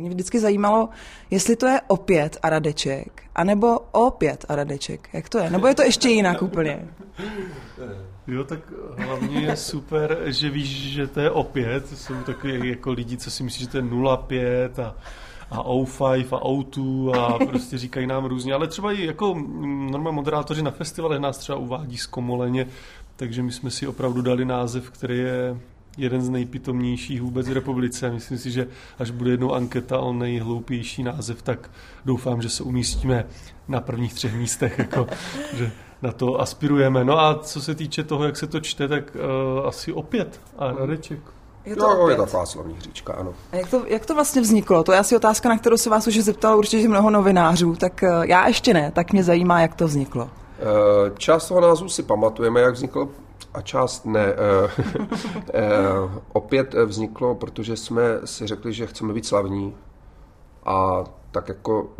Mě vždycky zajímalo, jestli to je opět a Radeček, anebo opět a Radeček. Jak to je? Nebo je to ještě jinak úplně? Jo, tak hlavně je super, že víš, že to je opět. Jsou takový jako lidi, co si myslí, že to je 05 a a O5 a O2 a prostě říkají nám různě, ale třeba i jako normální moderátoři na festivalech nás třeba uvádí zkomoleně, takže my jsme si opravdu dali název, který je jeden z nejpitomnějších vůbec v republice. Myslím si, že až bude jednou anketa o nejhloupější název, tak doufám, že se umístíme na prvních třech místech, jako, že na to aspirujeme. No a co se týče toho, jak se to čte, tak uh, asi opět a Radeček. Je to, no, je to taková slovní hříčka, ano. A jak to, jak to vlastně vzniklo? To je asi otázka, na kterou se vás už zeptalo určitě mnoho novinářů, tak uh, já ještě ne, tak mě zajímá, jak to vzniklo. Uh, část toho názvu si pamatujeme, jak vzniklo a část ne. opět vzniklo, protože jsme si řekli, že chceme být slavní a tak jako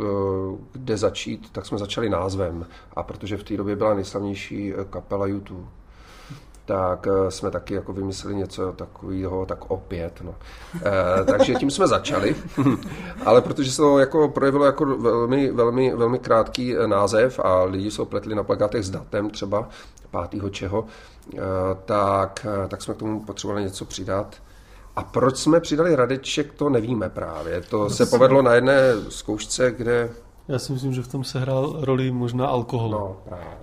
kde začít, tak jsme začali názvem. A protože v té době byla nejslavnější kapela YouTube, tak eh, jsme taky jako vymysleli něco takového, tak opět. No. E, takže tím jsme začali, ale protože se to jako projevilo jako velmi, velmi, velmi krátký eh, název a lidi se opletli na plakátech s datem třeba pátého čeho, e, tak, tak jsme k tomu potřebovali něco přidat. A proč jsme přidali Radeček, to nevíme právě. To se povedlo na jedné zkoušce, kde... Já si myslím, že v tom se hrál roli možná alkohol. No, právě.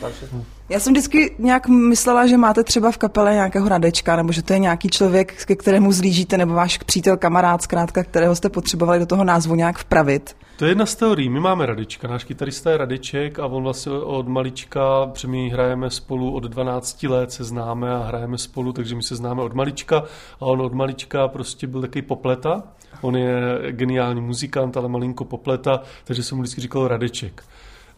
Takže... Já jsem vždycky nějak myslela, že máte třeba v kapele nějakého radečka, nebo že to je nějaký člověk, ke kterému zlížíte, nebo váš přítel, kamarád, zkrátka, kterého jste potřebovali do toho názvu nějak vpravit. To je jedna z teorií. My máme Radečka, náš kytarista je Radeček a on vlastně od malička, přemi hrajeme spolu od 12 let, se známe a hrajeme spolu, takže my se známe od malička a on od malička prostě byl takový popleta. On je geniální muzikant, ale malinko popleta, takže jsem mu vždycky říkal Radeček.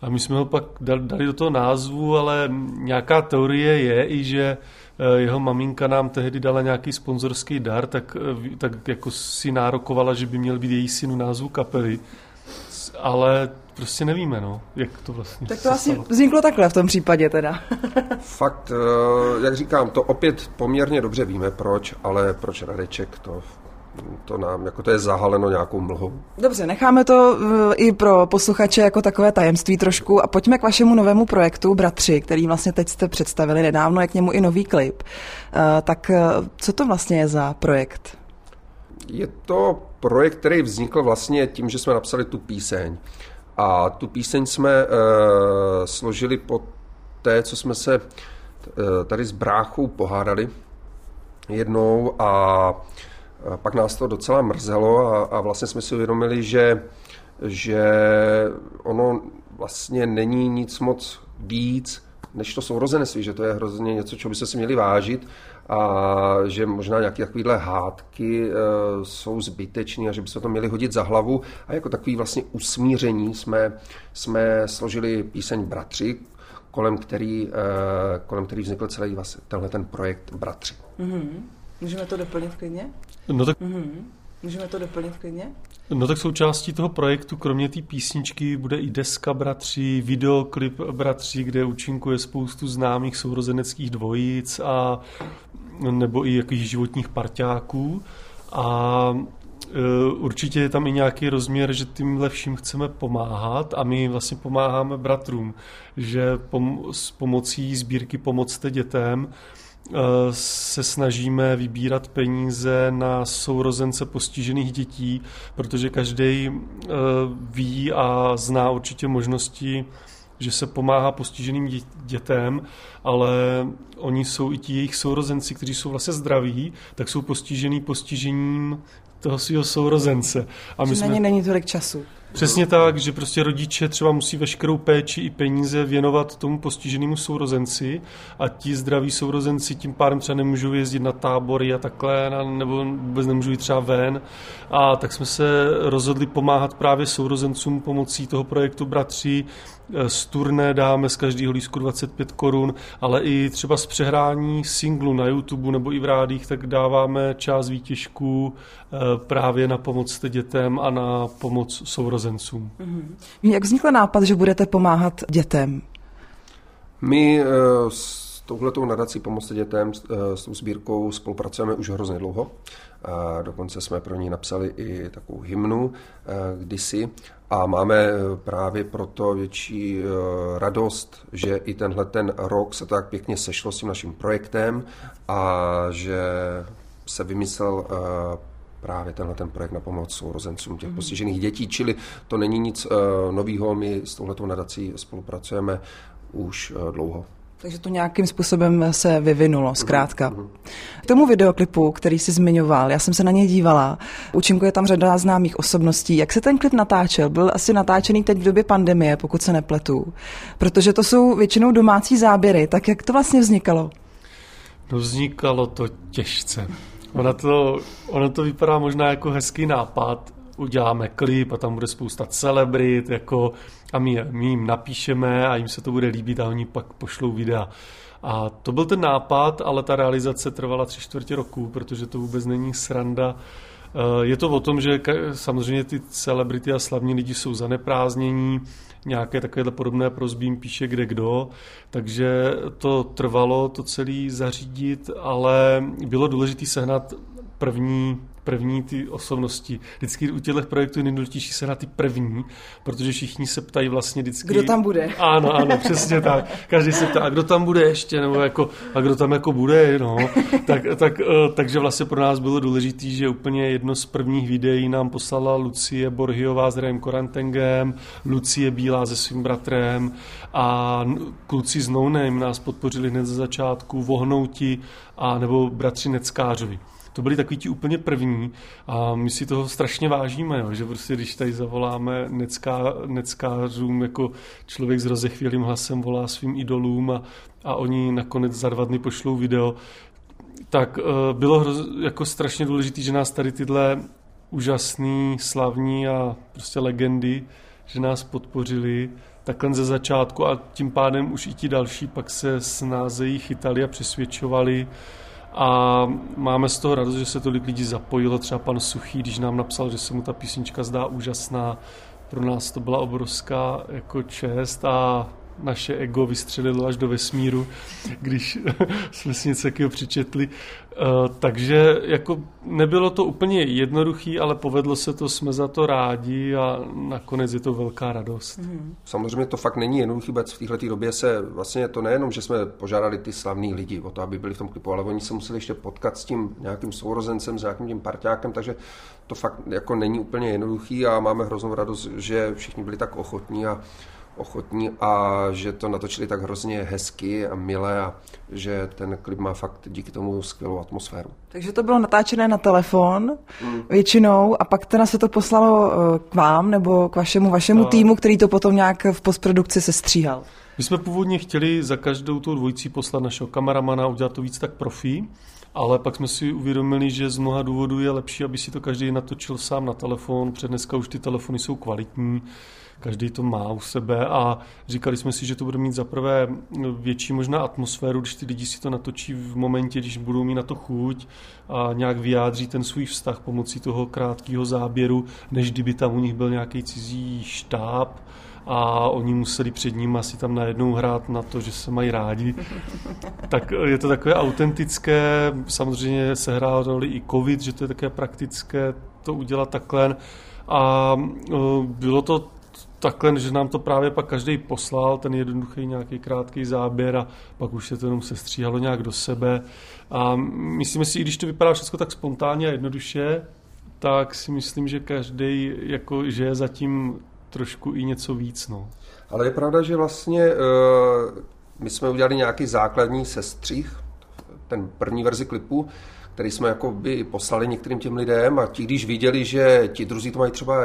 A my jsme ho pak dali do toho názvu, ale nějaká teorie je i, že eh, jeho maminka nám tehdy dala nějaký sponzorský dar, tak, eh, tak jako si nárokovala, že by měl být její syn názvu kapely. Ale prostě nevíme, no, jak to vlastně Tak to asi stalo. vzniklo takhle v tom případě teda. Fakt, eh, jak říkám, to opět poměrně dobře víme proč, ale proč Radeček, to to nám, jako to je zahaleno nějakou mlhou. Dobře, necháme to eh, i pro posluchače jako takové tajemství trošku a pojďme k vašemu novému projektu Bratři, který vlastně teď jste představili nedávno, jak k němu i nový klip. Eh, tak eh, co to vlastně je za projekt? Je to projekt, který vznikl vlastně tím, že jsme napsali tu píseň. A tu píseň jsme uh, složili po té, co jsme se uh, tady s bráchou pohádali jednou a pak nás to docela mrzelo a, a vlastně jsme si uvědomili, že, že ono vlastně není nic moc víc, než to sourozenství, že to je hrozně něco, co by se si měli vážit a že možná nějaké takovéhle hádky e, jsou zbytečné a že bychom to měli hodit za hlavu a jako takový vlastně usmíření jsme, jsme složili píseň Bratři, kolem který, e, kolem který vznikl celý vlastně tenhle ten projekt Bratři. Mm-hmm. Můžeme to doplnit klidně? No tak... Mm-hmm. Můžeme to doplnit klidně? No tak součástí toho projektu, kromě té písničky, bude i deska Bratří, videoklip Bratří, kde účinkuje spoustu známých sourozeneckých dvojic a nebo i jakých životních parťáků. A e, určitě je tam i nějaký rozměr, že tímhle vším chceme pomáhat a my vlastně pomáháme bratrům, že pom- s pomocí sbírky Pomocte dětem se snažíme vybírat peníze na sourozence postižených dětí, protože každý eh, ví a zná určitě možnosti, že se pomáhá postiženým dětem, ale oni jsou i ti jejich sourozenci, kteří jsou vlastně zdraví, tak jsou postižený postižením toho svého sourozence. A my jsme... není tolik času. Přesně tak, že prostě rodiče třeba musí veškerou péči i peníze věnovat tomu postiženému sourozenci a ti zdraví sourozenci tím pádem třeba nemůžou jezdit na tábory a takhle, nebo vůbec nemůžou jít třeba ven. A tak jsme se rozhodli pomáhat právě sourozencům pomocí toho projektu Bratři. Z turné dáme z každého lísku 25 korun, ale i třeba z přehrání singlu na YouTube nebo i v rádích, tak dáváme část výtěžků eh, právě na pomoc dětem a na pomoc sourozencům sourozencům. Mm-hmm. Jak vznikl nápad, že budete pomáhat dětem? My uh, touhletou nadací Pomoc dětem eh, s tou sbírkou spolupracujeme už hrozně dlouho. A dokonce jsme pro ní napsali i takovou hymnu kdysi a máme právě proto větší radost, že i tenhle ten rok se tak pěkně sešlo s tím naším projektem a že se vymyslel právě tenhle ten projekt na pomoc sourozencům těch mm. postižených dětí, čili to není nic uh, nového, my s touhletou nadací spolupracujeme už uh, dlouho. Takže to nějakým způsobem se vyvinulo, zkrátka. Mm-hmm. K tomu videoklipu, který jsi zmiňoval, já jsem se na něj dívala, účinkuje tam řada známých osobností. Jak se ten klip natáčel? Byl asi natáčený teď v době pandemie, pokud se nepletu. Protože to jsou většinou domácí záběry, tak jak to vlastně vznikalo? No vznikalo to těžce. Ono to, ono to vypadá možná jako hezký nápad, uděláme klip a tam bude spousta celebrit, jako, a my, my jim napíšeme a jim se to bude líbit a oni pak pošlou videa. A to byl ten nápad, ale ta realizace trvala tři čtvrtě roku, protože to vůbec není sranda. Eh, je to o tom, že samozřejmě ty celebrity a slavní lidi jsou zaneprázdnění, nějaké takovéhle podobné prozby jim píše kde kdo, takže to trvalo to celé zařídit, ale bylo důležité sehnat první první ty osobnosti. Vždycky u těchto projektů je nejdůležitější se na ty první, protože všichni se ptají vlastně vždycky... Kdo tam bude? Ano, ano, přesně tak. Každý se ptá, a kdo tam bude ještě, nebo jako, a kdo tam jako bude, no. Tak, tak, eh, takže vlastně pro nás bylo důležité, že úplně jedno z prvních videí nám poslala Lucie Borhiová s Rajem Korantengem, Lucie Bílá se svým bratrem a kluci z No Name nás podpořili hned ze začátku, Vohnouti a nebo bratři Neckářovi to byli takový ti úplně první a my si toho strašně vážíme, jo, že prostě když tady zavoláme necká, neckářům, jako člověk s rozechvělým hlasem volá svým idolům a, a oni nakonec za dva dny pošlou video, tak uh, bylo hroz, jako strašně důležité, že nás tady tyhle úžasný, slavní a prostě legendy, že nás podpořili takhle ze začátku a tím pádem už i ti další pak se s názejí chytali a přesvědčovali, a máme z toho radost, že se tolik lidí zapojilo. Třeba pan Suchý, když nám napsal, že se mu ta písnička zdá úžasná, pro nás to byla obrovská jako čest a naše ego vystřelilo až do vesmíru, když jsme si něco takového přečetli. Eh, takže jako nebylo to úplně jednoduchý, ale povedlo se to, jsme za to rádi a nakonec je to velká radost. Mm. Samozřejmě to fakt není jednoduchý, vůbec v této době se vlastně to nejenom, že jsme požádali ty slavní lidi o to, aby byli v tom klipu, ale oni se museli ještě potkat s tím nějakým sourozencem, s nějakým tím parťákem, takže to fakt jako není úplně jednoduchý a máme hroznou radost, že všichni byli tak ochotní a ochotní a že to natočili tak hrozně hezky a milé a že ten klip má fakt díky tomu skvělou atmosféru. Takže to bylo natáčené na telefon mm. většinou a pak teda se to poslalo eh, k vám nebo k vašemu vašemu a... týmu, který to potom nějak v postprodukci se stříhal. My jsme původně chtěli za každou tu dvojicí poslat našeho kameramana, udělat to víc tak profí, ale pak jsme si uvědomili, že z mnoha důvodů je lepší, aby si to každý natočil sám na telefon, protože dneska už ty telefony jsou kvalitní, každý to má u sebe a říkali jsme si, že to bude mít za prvé větší možná atmosféru, když ty lidi si to natočí v momentě, když budou mít na to chuť a nějak vyjádří ten svůj vztah pomocí toho krátkého záběru, než kdyby tam u nich byl nějaký cizí štáb a oni museli před ním asi tam najednou hrát na to, že se mají rádi. Tak je to takové autentické, samozřejmě se hrál roli i covid, že to je také praktické to udělat takhle. A bylo to takhle, že nám to právě pak každý poslal, ten jednoduchý nějaký krátký záběr a pak už se to jenom sestříhalo nějak do sebe. A myslíme si, i když to vypadá všechno tak spontánně a jednoduše, tak si myslím, že každý jako, že je zatím trošku i něco víc. No. Ale je pravda, že vlastně uh, my jsme udělali nějaký základní sestřih, ten první verzi klipu, který jsme jako by poslali některým těm lidem a ti, když viděli, že ti druzí to mají třeba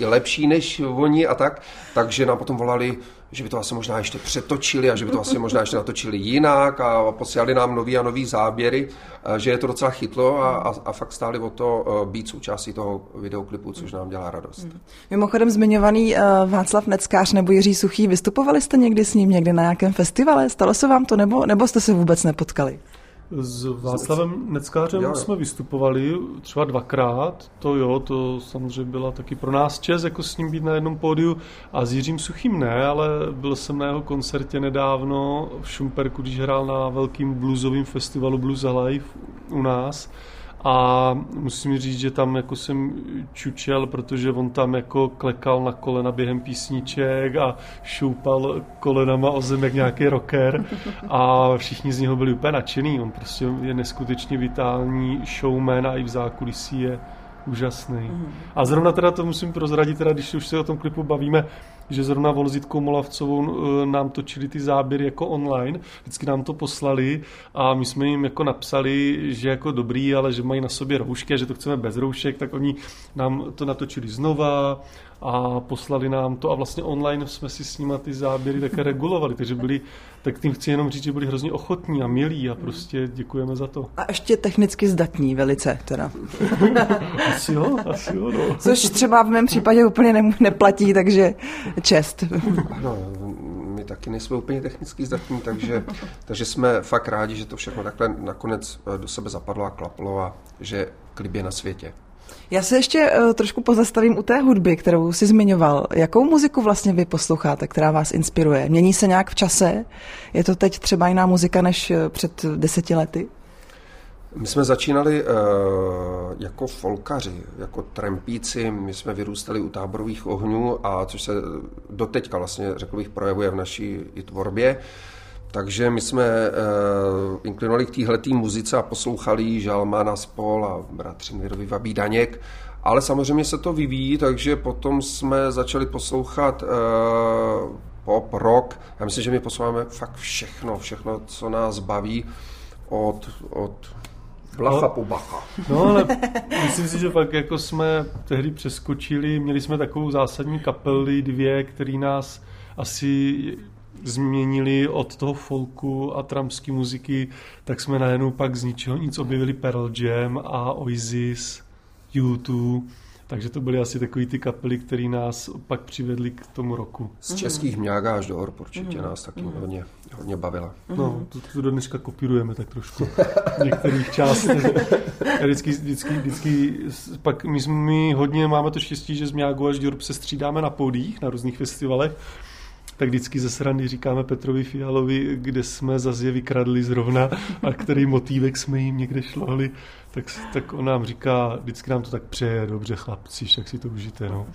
je lepší než oni a tak, takže nám potom volali, že by to asi možná ještě přetočili a že by to asi možná ještě natočili jinak a posílali nám nový a nový záběry, že je to docela chytlo a, a, a fakt stáli o to e, být součástí toho videoklipu, což nám dělá radost. Hmm. Mimochodem zmiňovaný uh, Václav Neckář nebo Jiří Suchý, vystupovali jste někdy s ním někdy na nějakém festivale? Stalo se vám to nebo, nebo jste se vůbec nepotkali? S Václavem Neckářem jo, jo. jsme vystupovali třeba dvakrát, to jo, to samozřejmě byla taky pro nás čest, jako s ním být na jednom pódiu. A s Jiřím Suchým ne, ale byl jsem na jeho koncertě nedávno v Šumperku, když hrál na velkým bluesovým festivalu Blues Alive u nás a musím říct, že tam jako jsem čučel, protože on tam jako klekal na kolena během písniček a šoupal kolenama o zem jak nějaký rocker a všichni z něho byli úplně nadšený. On prostě je neskutečně vitální showman a i v zákulisí je úžasný. A zrovna teda to musím prozradit, teda, když už se o tom klipu bavíme, že zrovna Volzitkou Molavcovou eh, nám točili ty záběry jako online, vždycky nám to poslali a my jsme jim jako napsali, že jako dobrý, ale že mají na sobě roušky a že to chceme bez roušek, tak oni nám to natočili znova a poslali nám to a vlastně online jsme si s nimi ty záběry také regulovali, takže byli, tak tím chci jenom říct, že byli hrozně ochotní a milí a prostě děkujeme za to. A ještě technicky zdatní velice teda. asi jo, asi jo, no. Což třeba v mém případě úplně ne, neplatí, takže čest. No, my taky nejsme úplně technicky zdatní, takže, takže jsme fakt rádi, že to všechno takhle nakonec eh, do sebe zapadlo a klaplo a že klip je na světě. Já se ještě uh, trošku pozastavím u té hudby, kterou jsi zmiňoval. Jakou muziku vlastně vy posloucháte, která vás inspiruje? Mění se nějak v čase? Je to teď třeba jiná muzika než eh, před deseti lety? My jsme začínali uh, jako folkaři, jako trampíci, my jsme vyrůstali u táborových ohňů a což se doteďka vlastně, řekl bych, projevuje v naší i tvorbě. Uh, takže my jsme uh, inklinovali k téhletý muzice a poslouchali Žalmana Spol a bratřin Virovi Vabí Daněk. Ale samozřejmě se to vyvíjí, takže potom jsme začali poslouchat uh, pop, rock. Já myslím, že my posloucháme fakt všechno, všechno, co nás baví od, od Blacha no, po bacha. No ale myslím si, že fakt jako jsme tehdy přeskočili, měli jsme takovou zásadní kapely dvě, který nás asi změnili od toho folku a trampské muziky, tak jsme najednou pak z ničeho nic objevili Pearl Jam a Oasis, U2, takže to byly asi takový ty kapely, které nás pak přivedly k tomu roku. Z českých mňága až do Orb určitě mm. nás taky mm. hodně, hodně bavila. No, to, to do dneška kopírujeme tak trošku v některých částech. vždycky, vždycky, vždycky, pak my, my hodně máme to štěstí, že z mňágu až do Orb se střídáme na podích, na různých festivalech tak vždycky ze srandy říkáme Petrovi Fialovi, kde jsme zase vykradli zrovna a který motívek jsme jim někde šlohli, tak, tak on nám říká, vždycky nám to tak přeje, dobře chlapci, však si to užijte. No.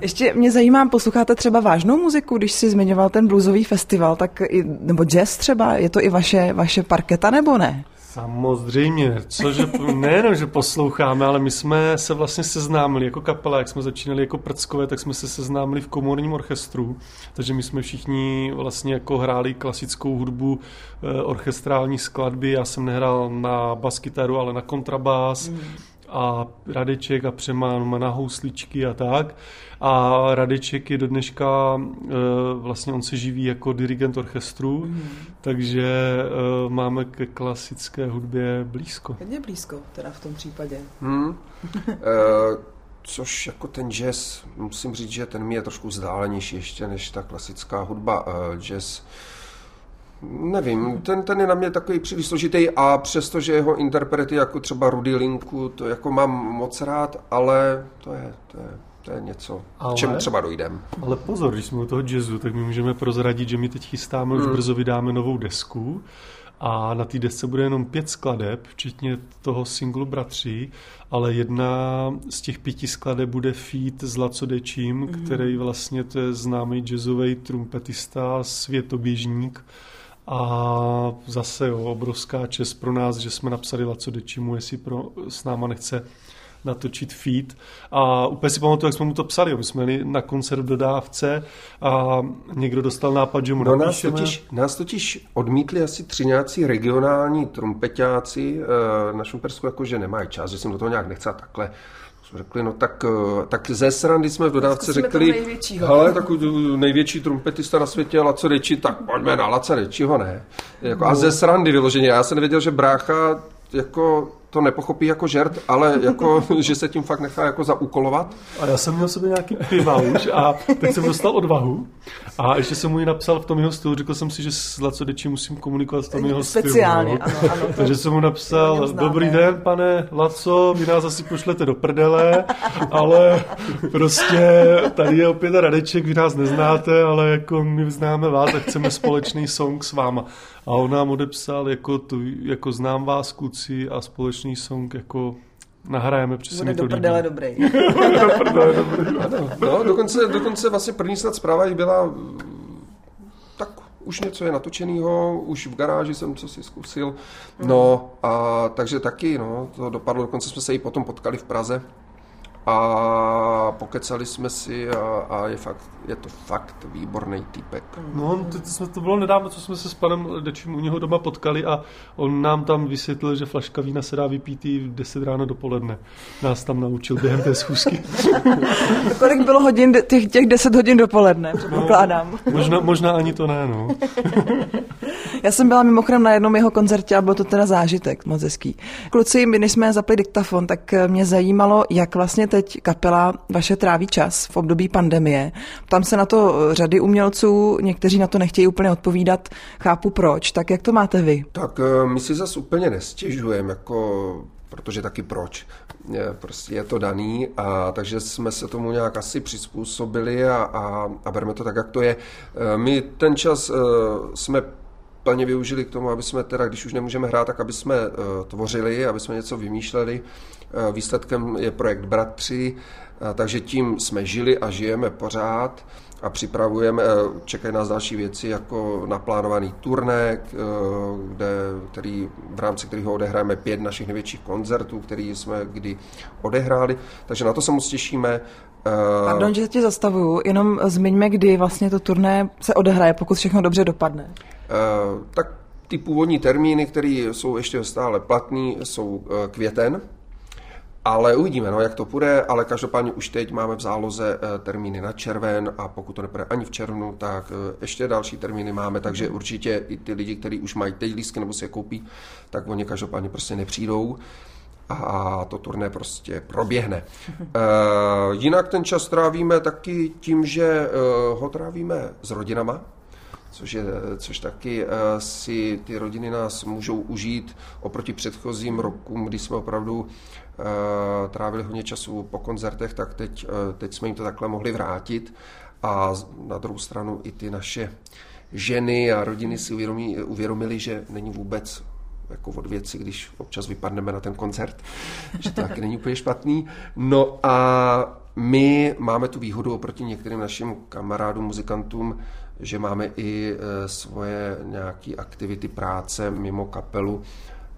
Ještě mě zajímá, posloucháte třeba vážnou muziku, když si zmiňoval ten bluesový festival, tak i, nebo jazz třeba, je to i vaše, vaše parketa nebo ne? Samozřejmě, cože nejenom, že posloucháme, ale my jsme se vlastně seznámili jako kapela, jak jsme začínali jako prckové, tak jsme se seznámili v komorním orchestru, takže my jsme všichni vlastně jako hráli klasickou hudbu, eh, orchestrální skladby, já jsem nehrál na baskytaru, ale na kontrabás, mm a Radeček a Přemán má na housličky a tak. A Radeček je do dneška, e, vlastně on se živí jako dirigent orchestru, mm. takže e, máme ke klasické hudbě blízko. Hodně blízko, teda v tom případě. Hmm. e, což jako ten jazz, musím říct, že ten mi je trošku vzdálenější ještě než ta klasická hudba. E, jazz Nevím, ten, ten je na mě takový příliš složitý a přestože jeho interprety jako třeba Rudy Linku, to jako mám moc rád, ale to je, to je, to je něco, ale, k čemu třeba dojdem. Ale pozor, když jsme u toho jazzu, tak my můžeme prozradit, že my teď chystáme, hmm. už brzo vydáme novou desku a na té desce bude jenom pět skladeb, včetně toho singlu Bratři, ale jedna z těch pěti skladeb bude feat s Laco Dečím, mm. který vlastně to je známý jazzový trumpetista, světoběžník, a zase jo, obrovská čest pro nás, že jsme napsali Laco Dečimu, jestli pro, s náma nechce natočit feed. A úplně si pamatuju, jak jsme mu to psali. My jsme jeli na koncert do dávce a někdo dostal nápad, že mu no nás totiž, nás totiž odmítli asi tři nějací regionální trumpetáci eh, na Šumpersku, jako že nemají čas, že jsem do toho nějak nechce takhle řekli, no tak, eh, tak ze srandy jsme v dodávce řekli, ale tak největší trumpetista na světě Laco Deči, tak pojďme na Laco Dečiho, ne. Jako, a no. ze srandy vyloženě, já jsem nevěděl, že brácha jako to nepochopí jako žert, ale jako, že se tím fakt nechá jako zaúkolovat. A já jsem měl sobě nějaký piva už a teď jsem dostal odvahu a ještě jsem mu ji napsal v tom jeho stylu, řekl jsem si, že s Laco Deči musím komunikovat v tom jeho stylu. Speciálně, ano, ano. To Takže jsem mu napsal, dobrý den, pane Laco, vy nás asi pošlete do prdele, ale prostě tady je opět Radeček, vy nás neznáte, ale jako my známe vás a chceme společný song s váma. A on nám odepsal, jako, to, jako znám vás, kluci, a společný song jako nahrajeme, protože se mi to do prdele dobrý. do prdele dobrý, ano. No, dokonce, dokonce vlastně první snad zpráva i byla tak už něco je natočeného, už v garáži jsem co si zkusil. No a takže taky, no, to dopadlo, dokonce jsme se i potom potkali v Praze a pokecali jsme si a, a je, fakt, je to fakt výborný týpek. No, to, to, jsme, to bylo nedávno, co jsme se s panem Dečím u něho doma potkali a on nám tam vysvětlil, že flaška vína se dá vypít i v 10 ráno dopoledne. Nás tam naučil během té schůzky. Kolik bylo hodin, těch, těch 10 hodin dopoledne, předpokládám. No, možná, možná ani to ne, no. Já jsem byla mimochodem na jednom jeho koncertě a byl to teda zážitek, moc hezký. Kluci, my než jsme zapli diktafon, tak mě zajímalo, jak vlastně teď kapela vaše tráví čas v období pandemie. Tam se na to řady umělců, někteří na to nechtějí úplně odpovídat, chápu proč. Tak jak to máte vy? Tak my si zase úplně nestěžujeme, jako protože taky proč. Prostě je to daný, a takže jsme se tomu nějak asi přizpůsobili a, a, a bereme to tak, jak to je. My ten čas jsme plně využili k tomu, aby jsme teda, když už nemůžeme hrát, tak aby jsme tvořili, aby jsme něco vymýšleli. Výsledkem je projekt Bratři, takže tím jsme žili a žijeme pořád a připravujeme, čekají nás další věci jako naplánovaný turné, kde, který, v rámci kterého odehrajeme pět našich největších koncertů, který jsme kdy odehráli, takže na to se moc těšíme. Pardon, že tě zastavuju, jenom zmiňme, kdy vlastně to turné se odehraje, pokud všechno dobře dopadne. Tak ty původní termíny, které jsou ještě stále platné, jsou květen, ale uvidíme, no, jak to půjde, ale každopádně už teď máme v záloze termíny na červen a pokud to nepůjde ani v červnu, tak ještě další termíny máme, takže určitě i ty lidi, kteří už mají teď lístky nebo si je koupí, tak oni každopádně prostě nepřijdou a to turné prostě proběhne. Jinak ten čas trávíme taky tím, že ho trávíme s rodinama, což, je, což taky si ty rodiny nás můžou užít oproti předchozím rokům, kdy jsme opravdu trávili hodně času po koncertech, tak teď, teď jsme jim to takhle mohli vrátit. A na druhou stranu i ty naše ženy a rodiny si uvědomí, uvědomili, že není vůbec jako od věci, když občas vypadneme na ten koncert, že to taky není úplně špatný. No a my máme tu výhodu oproti některým našim kamarádům, muzikantům, že máme i svoje nějaké aktivity práce mimo kapelu,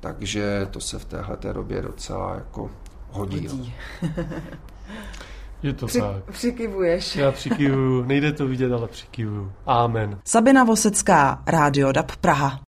takže to se v téhle době docela jako hodí. hodí. No. Je to Při, tak. Přikivuješ. Já přikivuju, nejde to vidět, ale přikivuju. Amen. Sabina Vosecká, Rádio DAB Praha.